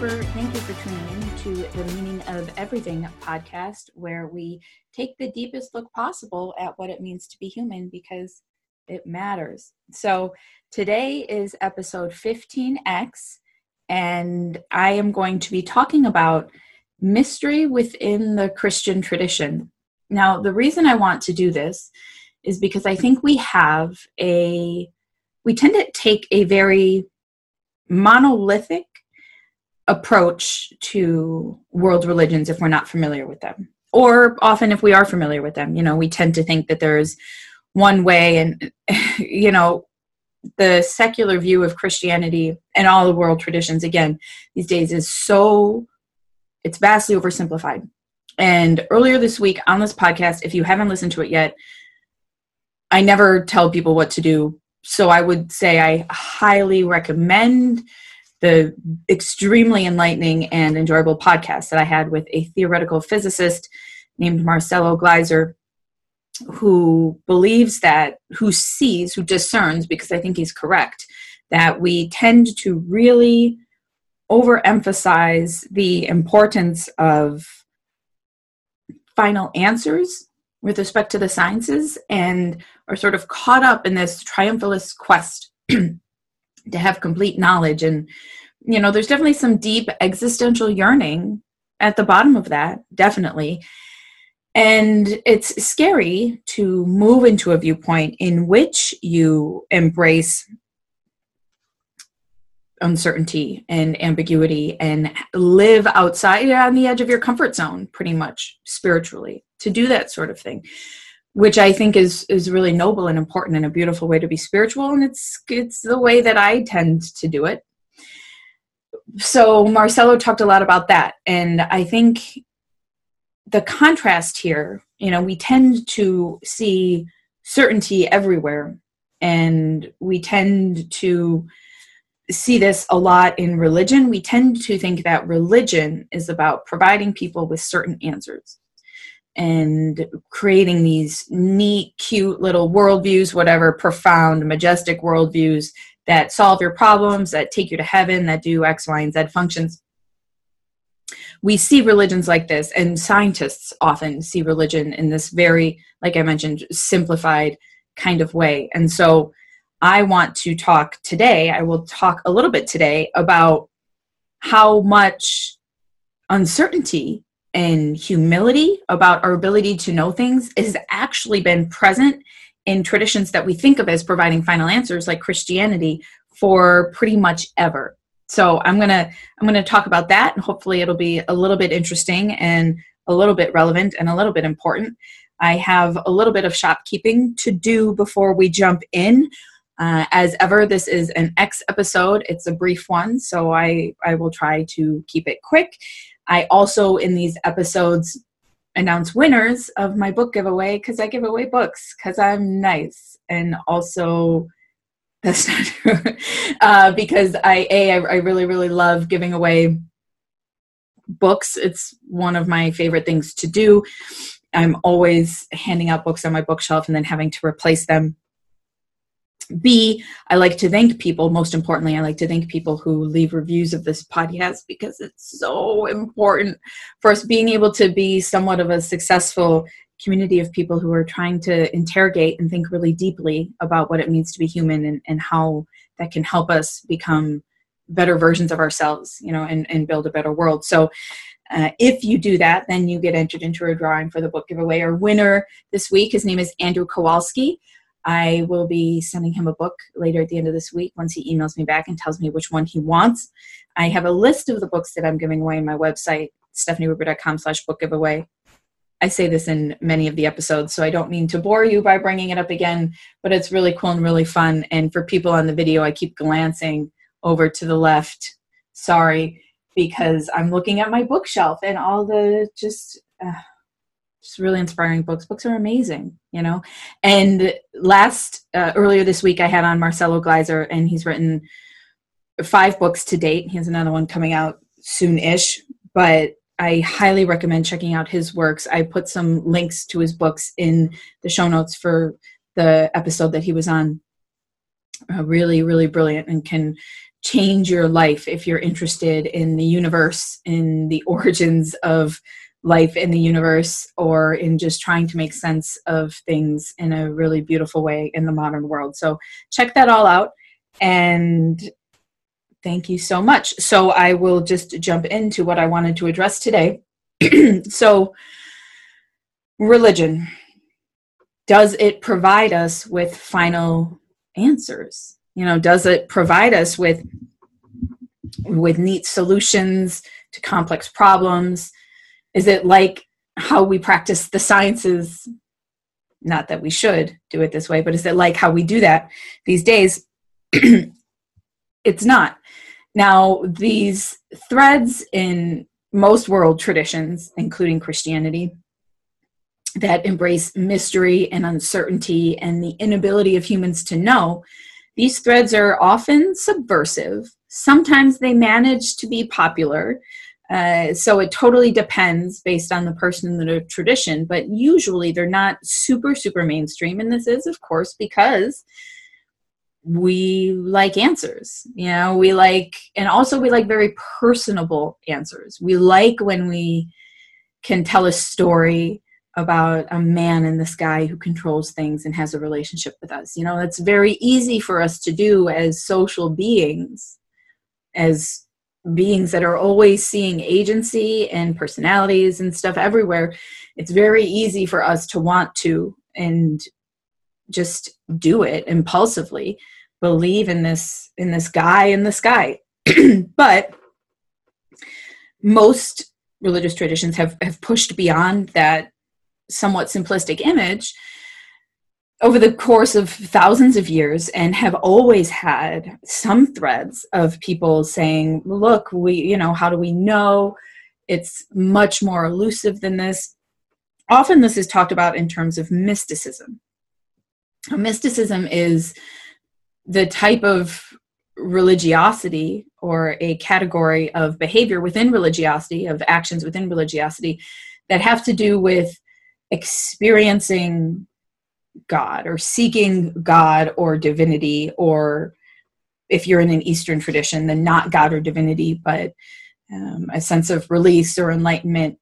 for thank you for tuning in to the Meaning of Everything podcast, where we take the deepest look possible at what it means to be human because it matters. So today is episode 15x, and I am going to be talking about mystery within the Christian tradition. Now, the reason I want to do this is because I think we have a we tend to take a very monolithic approach to world religions if we're not familiar with them. Or often if we are familiar with them you know we tend to think that there's one way and you know the secular view of christianity and all the world traditions again these days is so it's vastly oversimplified. And earlier this week on this podcast if you haven't listened to it yet i never tell people what to do. So i would say i highly recommend the extremely enlightening and enjoyable podcast that I had with a theoretical physicist named Marcelo Gleiser, who believes that, who sees, who discerns, because I think he's correct, that we tend to really overemphasize the importance of final answers with respect to the sciences and are sort of caught up in this triumphalist quest to have complete knowledge. And you know there's definitely some deep existential yearning at the bottom of that definitely. And it's scary to move into a viewpoint in which you embrace uncertainty and ambiguity and live outside on the edge of your comfort zone pretty much spiritually to do that sort of thing which I think is is really noble and important and a beautiful way to be spiritual and it's it's the way that I tend to do it. So Marcelo talked a lot about that and I think the contrast here, you know, we tend to see certainty everywhere and we tend to see this a lot in religion. We tend to think that religion is about providing people with certain answers and creating these neat, cute little worldviews, whatever, profound, majestic worldviews that solve your problems, that take you to heaven, that do X, Y, and Z functions. We see religions like this, and scientists often see religion in this very, like I mentioned, simplified kind of way. And so I want to talk today, I will talk a little bit today about how much uncertainty and humility about our ability to know things has actually been present in traditions that we think of as providing final answers like christianity for pretty much ever. So i'm gonna i'm gonna talk about that and hopefully it'll be a little bit interesting and a little bit relevant and a little bit important. I have a little bit of shopkeeping to do before we jump in. Uh, as ever this is an x episode. It's a brief one so i i will try to keep it quick I also, in these episodes, announce winners of my book giveaway because I give away books because I'm nice. And also, that's not true. uh, because I, A, I, I really, really love giving away books. It's one of my favorite things to do. I'm always handing out books on my bookshelf and then having to replace them B, I like to thank people. Most importantly, I like to thank people who leave reviews of this podcast because it's so important for us being able to be somewhat of a successful community of people who are trying to interrogate and think really deeply about what it means to be human and, and how that can help us become better versions of ourselves, you know, and, and build a better world. So uh, if you do that, then you get entered into a drawing for the book giveaway. Our winner this week, his name is Andrew Kowalski. I will be sending him a book later at the end of this week once he emails me back and tells me which one he wants. I have a list of the books that I'm giving away on my website, stephanieruper.com slash book giveaway. I say this in many of the episodes, so I don't mean to bore you by bringing it up again, but it's really cool and really fun. And for people on the video, I keep glancing over to the left. Sorry, because I'm looking at my bookshelf and all the just. Uh, just really inspiring books. Books are amazing, you know. And last uh, earlier this week, I had on Marcelo Gleiser, and he's written five books to date. He has another one coming out soon-ish, but I highly recommend checking out his works. I put some links to his books in the show notes for the episode that he was on. Uh, really, really brilliant, and can change your life if you're interested in the universe, in the origins of life in the universe, or in just trying to make sense of things in a really beautiful way in the modern world. So check that all out. And thank you so much. So I will just jump into what I wanted to address today. so, religion does it provide us with final answers? You know, does it provide us with with neat solutions to complex problems? Is it like how we practice the sciences? Not that we should do it this way, but is it like how we do that these days? it's not. Now, these threads in most world traditions, including Christianity, that embrace mystery and uncertainty and the inability of humans to know, these threads are often subversive. Sometimes they manage to be popular. Uh, so it totally depends based on the person and the tradition, but usually they're not super, super mainstream. And this is, of course, because we like answers you know we like and also we like very personable answers we like when we can tell a story about a man in the sky who controls things and has a relationship with us you know it's very easy for us to do as social beings as beings that are always seeing agency and personalities and stuff everywhere it's very easy for us to want to and just do it impulsively believe in this in this guy in the sky. But most religious traditions have have pushed beyond that somewhat simplistic image over the course of thousands of years and have always had some threads of people saying look we you know how do we know? It's much more elusive than this. Often this is talked about in terms of mysticism. Mysticism is the type of religiosity or a category of behavior within religiosity, of actions within religiosity, that have to do with experiencing God or seeking God or divinity, or if you're in an Eastern tradition, then not God or divinity, but um, a sense of release or enlightenment,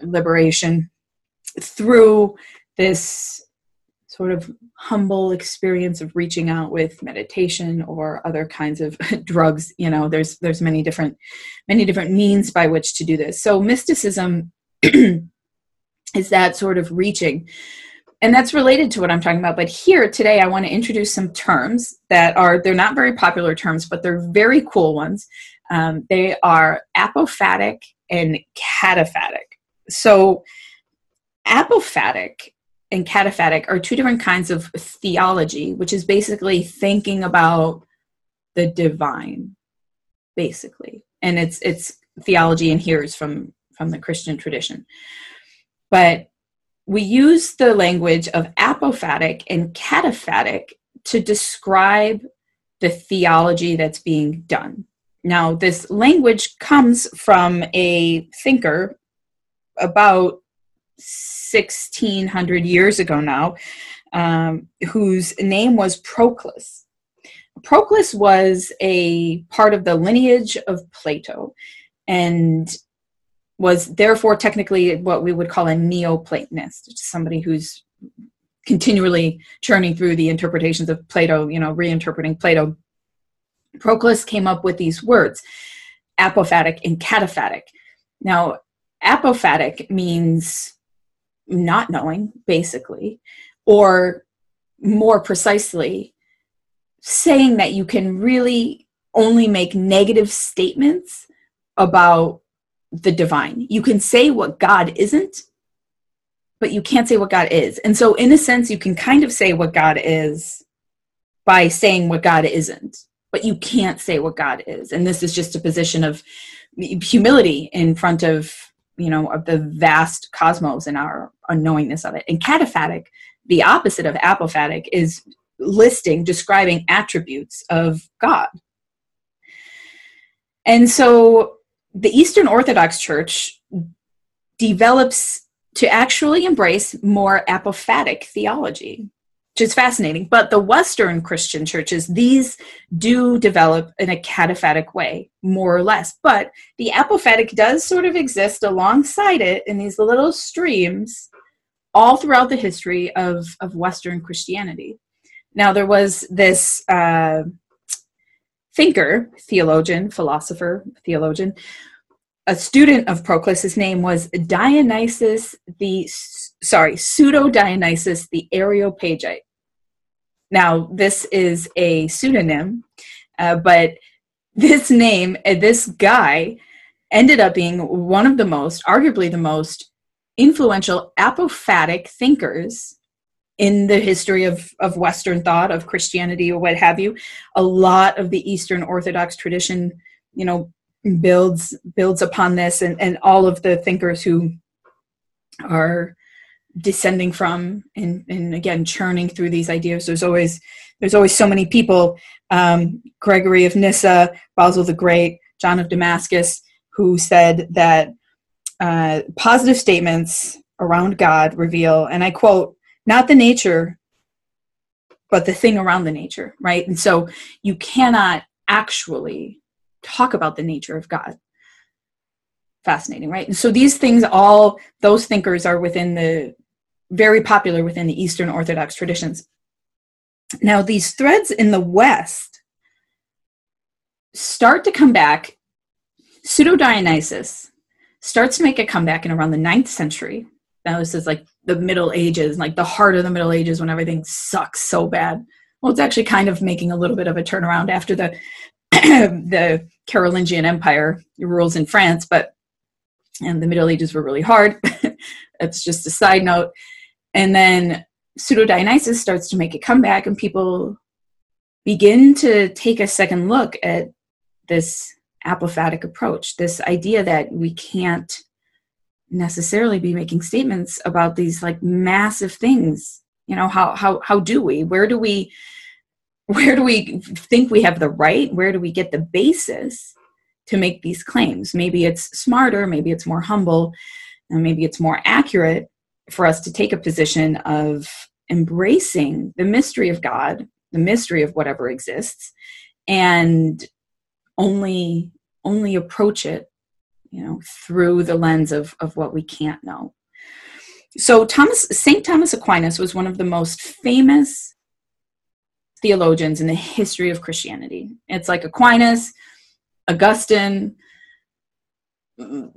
liberation through this sort of humble experience of reaching out with meditation or other kinds of drugs. You know there's there's many different many different means by which to do this. So mysticism is that sort of reaching and that's related to what i'm talking about but here today i want to introduce some terms that are they're not very popular terms but they're very cool ones um, they are apophatic and cataphatic so apophatic and cataphatic are two different kinds of theology, which is basically thinking about the divine, basically. And it's it's theology and here is from from the Christian tradition. But we use the language of apophatic and cataphatic to describe the theology that's being done. Now, this language comes from a thinker about 1600 years ago now, um, whose name was Proclus. Proclus was a part of the lineage of Plato and was therefore technically what we would call a Neoplatonist, somebody who's continually churning through the interpretations of Plato, you know, reinterpreting Plato. Proclus came up with these words, apophatic and cataphatic. Now, apophatic means not knowing, basically, or more precisely, saying that you can really only make negative statements about the divine. You can say what God isn't, but you can't say what God is. And so, in a sense, you can kind of say what God is by saying what God isn't, but you can't say what God is. And this is just a position of humility in front of you know of the vast cosmos and our unknowingness of it and cataphatic the opposite of apophatic is listing describing attributes of god and so the eastern orthodox church develops to actually embrace more apophatic theology which is fascinating. But the Western Christian churches, these do develop in a cataphatic way, more or less. But the apophatic does sort of exist alongside it in these little streams all throughout the history of, of Western Christianity. Now, there was this uh, thinker, theologian, philosopher, theologian, a student of Proclus. His name was Dionysius the sorry pseudo Dionysius the Areopagite. Now, this is a pseudonym, uh, but this name, uh, this guy, ended up being one of the most, arguably the most influential apophatic thinkers in the history of, of Western thought, of Christianity, or what have you. A lot of the Eastern Orthodox tradition, you know, builds builds upon this, and, and all of the thinkers who are descending from and, and again churning through these ideas there's always there's always so many people um, gregory of nyssa basil the great john of damascus who said that uh, positive statements around god reveal and i quote not the nature but the thing around the nature right and so you cannot actually talk about the nature of god fascinating right and so these things all those thinkers are within the very popular within the Eastern Orthodox traditions. Now, these threads in the West start to come back. Pseudo Dionysus starts to make a comeback in around the ninth century. Now, this is like the Middle Ages, like the heart of the Middle Ages when everything sucks so bad. Well, it's actually kind of making a little bit of a turnaround after the the Carolingian Empire rules in France, but and the Middle Ages were really hard. That's just a side note. And then pseudo Dionysus starts to make a comeback, and people begin to take a second look at this apophatic approach, this idea that we can't necessarily be making statements about these like massive things. You know, how how how do we? Where do we where do we think we have the right? Where do we get the basis to make these claims? Maybe it's smarter, maybe it's more humble, and maybe it's more accurate for us to take a position of embracing the mystery of God, the mystery of whatever exists, and only only approach it, you know, through the lens of of what we can't know. So Thomas St. Thomas Aquinas was one of the most famous theologians in the history of Christianity. It's like Aquinas, Augustine,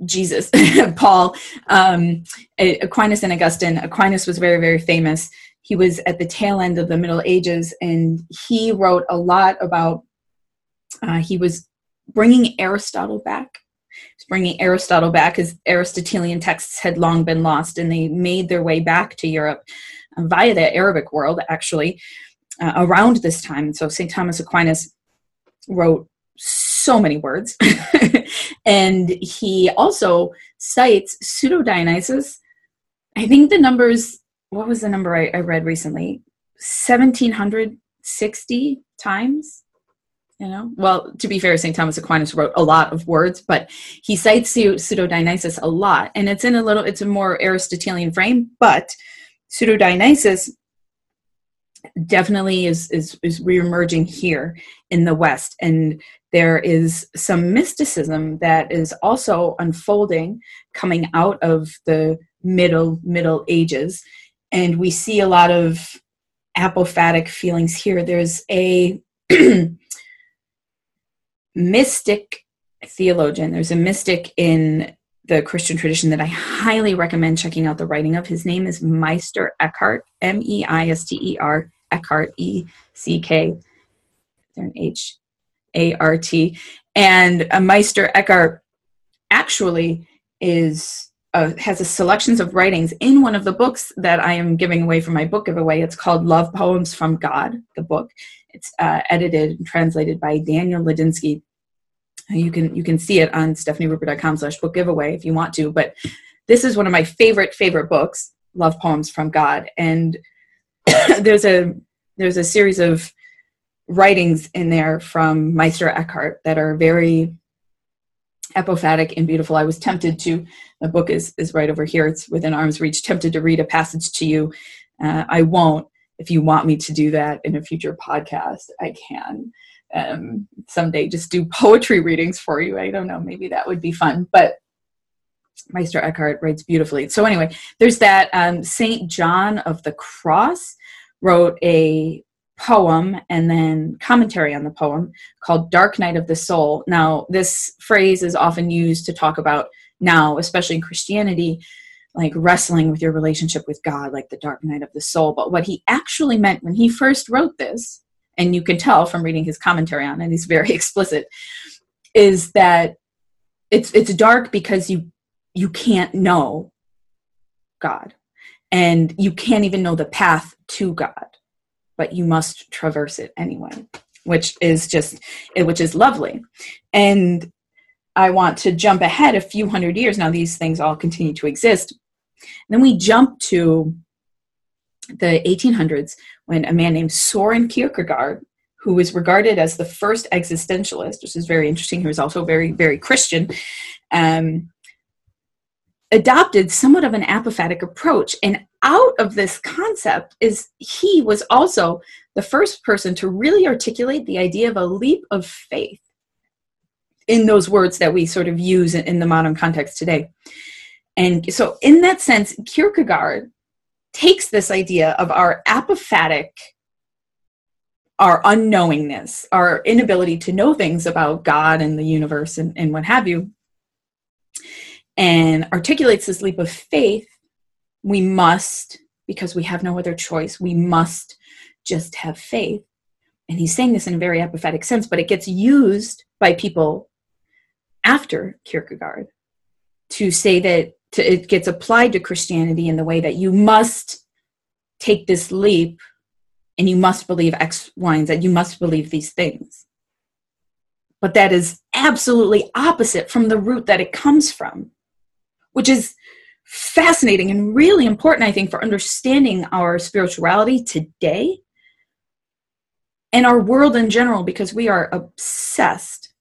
Jesus, Paul, um, Aquinas and Augustine. Aquinas was very, very famous. He was at the tail end of the Middle Ages, and he wrote a lot about. Uh, he was bringing Aristotle back. Bringing Aristotle back, as Aristotelian texts had long been lost, and they made their way back to Europe uh, via the Arabic world, actually, uh, around this time. So St. Thomas Aquinas wrote so many words. and he also cites pseudo Dionysus. I think the numbers, what was the number I, I read recently? 1760 times. You know, well, to be fair, St. Thomas Aquinas wrote a lot of words, but he cites pseudo Dionysus a lot. And it's in a little, it's a more Aristotelian frame, but pseudo Dionysus definitely is is is reemerging here in the West, and there is some mysticism that is also unfolding, coming out of the middle Middle Ages, and we see a lot of apophatic feelings here. There's a mystic theologian. There's a mystic in the Christian tradition that I highly recommend checking out the writing of. His name is Meister Eckhart, M E I S T E R Eckhart, E C K, an H A R T. And a Meister Eckhart actually is has a selections of writings in one of the books that I am giving away for my book giveaway. It's called Love Poems from God, the book. It's uh, edited and translated by Daniel Ladinsky. You can you can see it on stephanieruper.com slash book giveaway if you want to. But this is one of my favorite favorite books, Love Poems from God. And there's a there's a series of writings in there from Meister Eckhart that are very apophatic and beautiful. I was tempted to, the book is, is right over here, it's within arm's reach, tempted to read a passage to you. Uh, I won't. if you want me to do that in a future podcast, I can. Um, someday just do poetry readings for you. I don't know, maybe that would be fun. But Meister Eckhart writes beautifully. So anyway, there's that. Um, Saint John of the Cross wrote a poem and then commentary on the poem called Dark Night of the Soul. Now, this phrase is often used to talk about now, especially in Christianity, like wrestling with your relationship with God, like the dark night of the soul. But what he actually meant when he first wrote this, and you can tell from reading his commentary on it, he's very explicit, is that it's it's dark because you you can't know God. And you can't even know the path to God, but you must traverse it anyway, which is just which is lovely. And I want to jump ahead a few hundred years. Now, these things all continue to exist, then we jump to the 1800s when a man named Soren Kierkegaard, who was regarded as the first existentialist, which is very interesting, he was also very, very Christian, um, adopted somewhat of an apophatic approach. And out of this concept is he was also the first person to really articulate the idea of a leap of faith in those words that we sort of use in the modern context today. And so, in that sense, Kierkegaard takes this idea of our apophatic, our unknowingness, our inability to know things about God and the universe and, and what have you, articulates this leap of faith. We must, because we have no other choice, we must just have faith. And he's saying this in a very apophatic sense, but it gets used by people after Kierkegaard to say that to, it gets applied to Christianity in the way that you must take this leap and you must believe X, Y, and Z. You must believe these things. But that is absolutely opposite from the root that it comes from, which is fascinating and really important, I think, for understanding our spirituality today and our world in general, because we are obsessed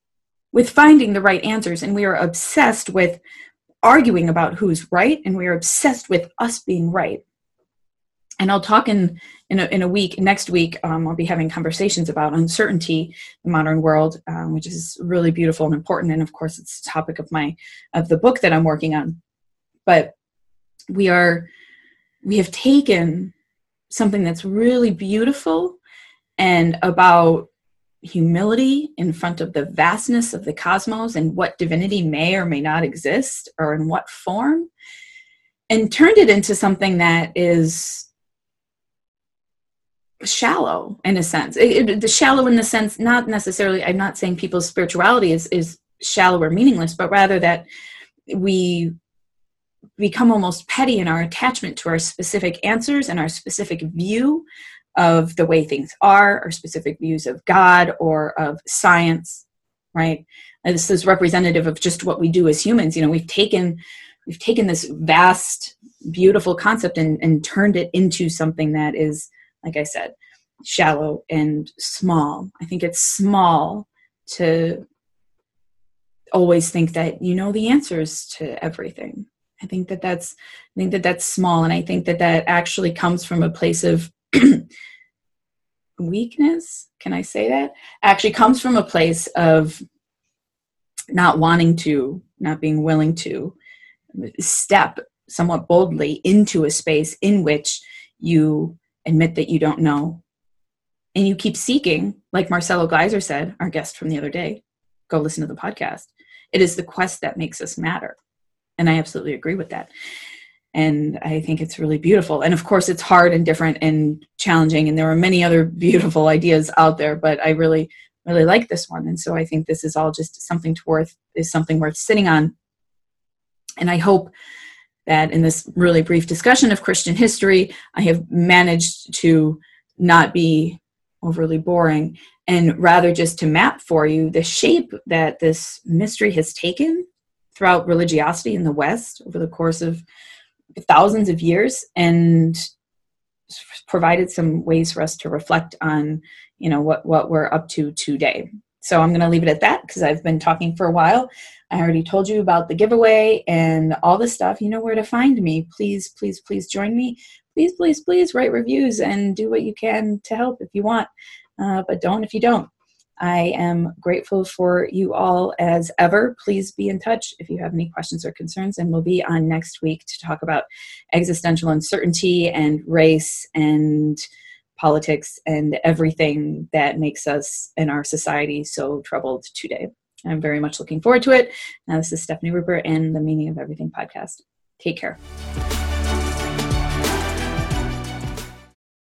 with finding the right answers and we are obsessed with arguing about who's right and we are obsessed with us being right and i'll talk in in a, in a week next week um, i'll be having conversations about uncertainty in the modern world um, which is really beautiful and important. And of course it's the topic of my of the book that i'm working on. But we are we have taken something that's really beautiful and about humility in front of the vastness of the cosmos and what divinity may or may not exist or in what form, and turned it into something that is shallow in a sense. It, it, the shallow in the sense, not necessarily, I'm not saying people's spirituality is, is shallow or meaningless, but rather that we become almost petty in our attachment to our specific answers and our specific view of the way things are or specific views of God or of science, right? And this is representative of just what we do as humans. You know, we've taken we've taken this vast, beautiful concept and, and turned it into something that is, like I said, shallow and small. I think it's small to always think that you know the answers to everything. I think that that's I think that that's small, and I think that that actually comes from a place of weakness can i say that actually comes from a place of not wanting to not being willing to step somewhat boldly into a space in which you admit that you don't know. And you keep seeking like marcelo gleiser said our guest from the other day go listen to the podcast. It is the quest that makes us matter. And i absolutely agree with that. And i think it's really beautiful. And of course it's hard and different and challenging. And there are many other beautiful ideas out there but i really really like this one. And so i think this is all just something to worth is something worth sitting on. And i hope that in this really brief discussion of christian history i have managed to not be overly boring. And rather just to map for you the shape that this mystery has taken throughout religiosity in the west over the course of thousands of years and provided some ways for us to reflect on you know what what we're up to today so I'm going to leave it at that because I've been talking for a while. I already told you about the giveaway and all this stuff. You know where to find me. Please, please, please join me. Please, please, please write reviews and do what you can to help if you want. Uh, but don't if you don't. I am grateful for you all as ever. Please be in touch if you have any questions or concerns, and we'll be on next week to talk about existential uncertainty and race and politics and everything that makes us and our society so troubled today. I'm very much looking forward to it. Now, this is Stephanie Rupert and the Meaning of Everything podcast. Take care.